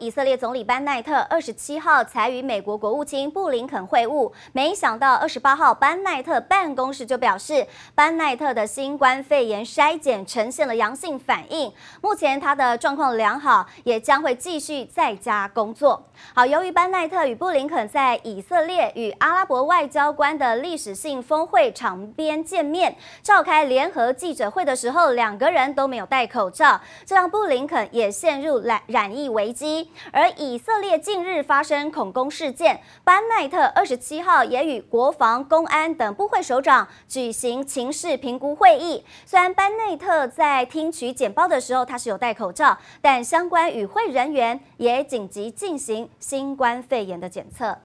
以色列总理班奈特二十七号才与美国国务卿布林肯会晤，没想到二十八号班奈特办公室就表示，班奈特的新冠肺炎筛检呈现了阳性反应，目前他的状况良好，也将会继续在家工作。好，由于班奈特与布林肯在以色列与阿拉伯外交官的历史性峰会场边见面，召开联合记者会的时候，两个人都没有戴口罩，这让布林肯也陷入染染疫危机。而以色列近日发生恐攻事件，班奈特二十七号也与国防、公安等部会首长举行情势评估会议。虽然班奈特在听取简报的时候他是有戴口罩，但相关与会人员也紧急进行新冠肺炎的检测。